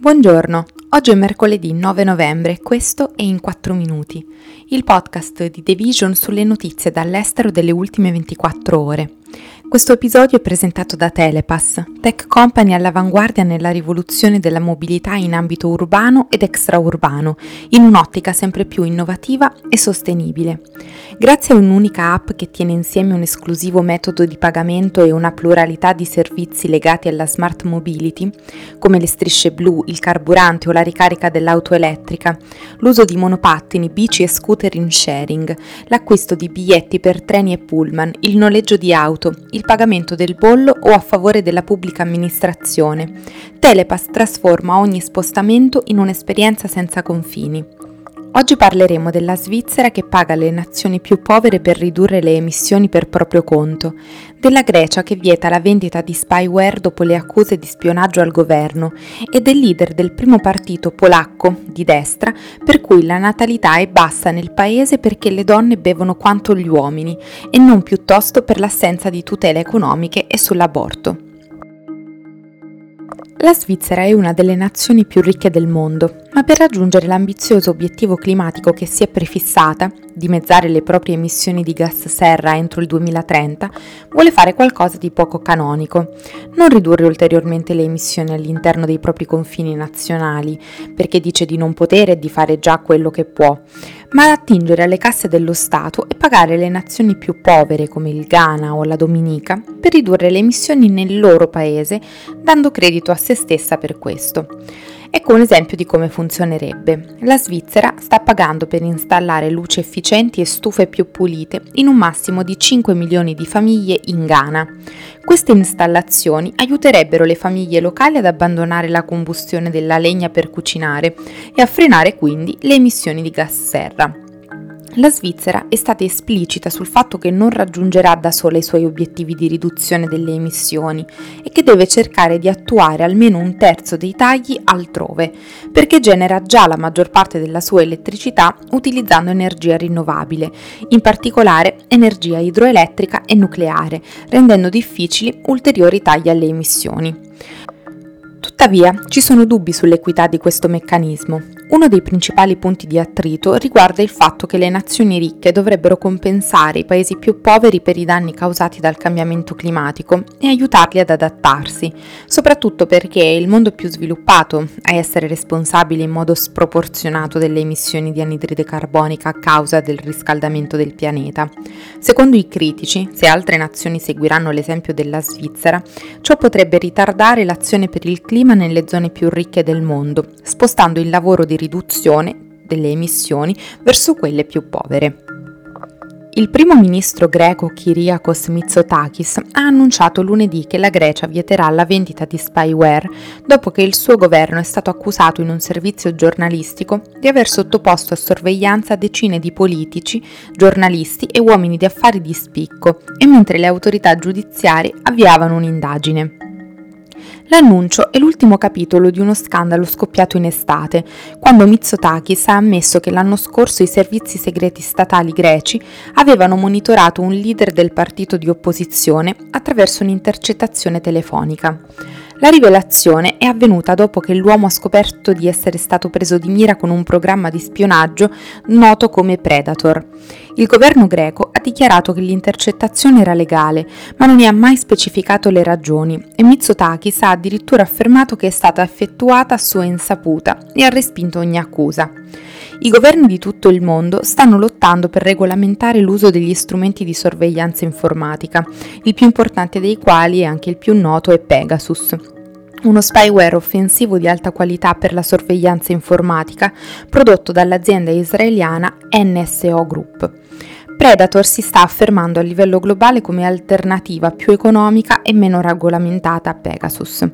Buongiorno, oggi è mercoledì 9 novembre questo è In 4 Minuti, il podcast di The Vision sulle notizie dall'estero delle ultime 24 ore. Questo episodio è presentato da Telepass, tech company all'avanguardia nella rivoluzione della mobilità in ambito urbano ed extraurbano, in un'ottica sempre più innovativa e sostenibile. Grazie a un'unica app che tiene insieme un esclusivo metodo di pagamento e una pluralità di servizi legati alla smart mobility, come le strisce blu, il carburante o la ricarica dell'auto elettrica, l'uso di monopattini, bici e scooter in sharing, l'acquisto di biglietti per treni e pullman, il noleggio di auto, il pagamento del bollo o a favore della pubblica amministrazione. Telepass trasforma ogni spostamento in un'esperienza senza confini. Oggi parleremo della Svizzera che paga le nazioni più povere per ridurre le emissioni per proprio conto, della Grecia che vieta la vendita di spyware dopo le accuse di spionaggio al governo e del leader del primo partito polacco di destra per cui la natalità è bassa nel paese perché le donne bevono quanto gli uomini e non piuttosto per l'assenza di tutele economiche e sull'aborto. La Svizzera è una delle nazioni più ricche del mondo, ma per raggiungere l'ambizioso obiettivo climatico che si è prefissata, dimezzare le proprie emissioni di gas serra entro il 2030, vuole fare qualcosa di poco canonico, non ridurre ulteriormente le emissioni all'interno dei propri confini nazionali, perché dice di non potere e di fare già quello che può, ma attingere alle casse dello Stato e pagare le nazioni più povere come il Ghana o la Dominica per ridurre le emissioni nel loro paese, dando credito a se stessa per questo. Ecco un esempio di come funzionerebbe. La Svizzera sta pagando per installare luci efficienti e stufe più pulite in un massimo di 5 milioni di famiglie in Ghana. Queste installazioni aiuterebbero le famiglie locali ad abbandonare la combustione della legna per cucinare e a frenare quindi le emissioni di gas serra. La Svizzera è stata esplicita sul fatto che non raggiungerà da sola i suoi obiettivi di riduzione delle emissioni e che deve cercare di attuare almeno un terzo dei tagli altrove, perché genera già la maggior parte della sua elettricità utilizzando energia rinnovabile, in particolare energia idroelettrica e nucleare, rendendo difficili ulteriori tagli alle emissioni. Tuttavia, ci sono dubbi sull'equità di questo meccanismo. Uno dei principali punti di attrito riguarda il fatto che le nazioni ricche dovrebbero compensare i paesi più poveri per i danni causati dal cambiamento climatico e aiutarli ad adattarsi, soprattutto perché è il mondo più sviluppato a essere responsabile in modo sproporzionato delle emissioni di anidride carbonica a causa del riscaldamento del pianeta. Secondo i critici, se altre nazioni seguiranno l'esempio della Svizzera, ciò potrebbe ritardare l'azione per il clima nelle zone più ricche del mondo, spostando il lavoro di riduzione delle emissioni verso quelle più povere. Il primo ministro greco Kyriakos Mitsotakis ha annunciato lunedì che la Grecia vieterà la vendita di spyware dopo che il suo governo è stato accusato in un servizio giornalistico di aver sottoposto a sorveglianza decine di politici, giornalisti e uomini di affari di spicco e mentre le autorità giudiziarie avviavano un'indagine. L'annuncio è l'ultimo capitolo di uno scandalo scoppiato in estate, quando Mitsotakis ha ammesso che l'anno scorso i servizi segreti statali greci avevano monitorato un leader del partito di opposizione attraverso un'intercettazione telefonica. La rivelazione è avvenuta dopo che l'uomo ha scoperto di essere stato preso di mira con un programma di spionaggio noto come Predator. Il governo greco ha dichiarato che l'intercettazione era legale, ma non ne ha mai specificato le ragioni e Mitsotakis ha addirittura affermato che è stata effettuata a sua insaputa e ha respinto ogni accusa. I governi di tutto il mondo stanno lottando per regolamentare l'uso degli strumenti di sorveglianza informatica, il più importante dei quali e anche il più noto è Pegasus, uno spyware offensivo di alta qualità per la sorveglianza informatica prodotto dall'azienda israeliana NSO Group. Predator si sta affermando a livello globale come alternativa più economica e meno regolamentata a Pegasus.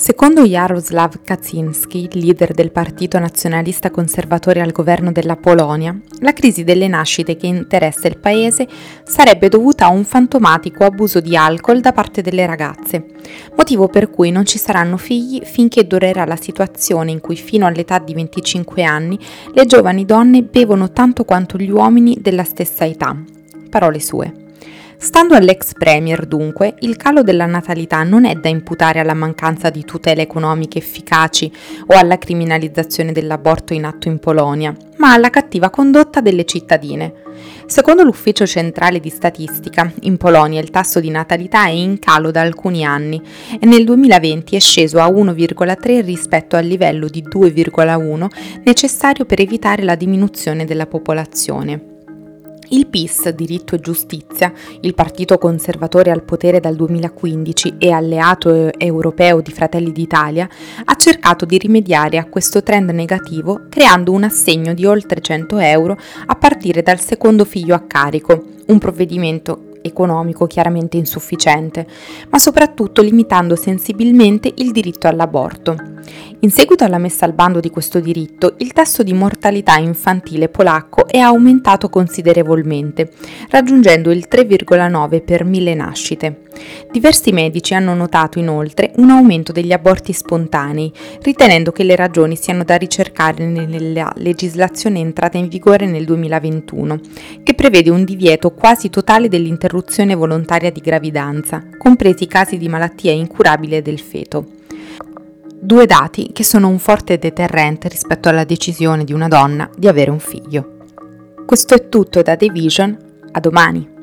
Secondo Jaroslav Kaczynski, leader del Partito Nazionalista Conservatore al governo della Polonia, la crisi delle nascite che interessa il paese sarebbe dovuta a un fantomatico abuso di alcol da parte delle ragazze, motivo per cui non ci saranno figli finché durerà la situazione in cui fino all'età di 25 anni le giovani donne bevono tanto quanto gli uomini della stessa età. Parole sue. Stando all'ex premier, dunque, il calo della natalità non è da imputare alla mancanza di tutele economiche efficaci o alla criminalizzazione dell'aborto in atto in Polonia, ma alla cattiva condotta delle cittadine. Secondo l'Ufficio centrale di statistica, in Polonia il tasso di natalità è in calo da alcuni anni e nel 2020 è sceso a 1,3 rispetto al livello di 2,1 necessario per evitare la diminuzione della popolazione. Il PIS, Diritto e Giustizia, il partito conservatore al potere dal 2015 e alleato europeo di Fratelli d'Italia, ha cercato di rimediare a questo trend negativo creando un assegno di oltre 100 euro a partire dal secondo figlio a carico, un provvedimento economico chiaramente insufficiente, ma soprattutto limitando sensibilmente il diritto all'aborto. In seguito alla messa al bando di questo diritto, il tasso di mortalità infantile polacco è aumentato considerevolmente, raggiungendo il 3,9 per mille nascite. Diversi medici hanno notato inoltre un aumento degli aborti spontanei, ritenendo che le ragioni siano da ricercare nella legislazione entrata in vigore nel 2021, che prevede un divieto quasi totale dell'interruzione volontaria di gravidanza, compresi i casi di malattia incurabile del feto. Due dati che sono un forte deterrente rispetto alla decisione di una donna di avere un figlio. Questo è tutto da The Vision, a domani!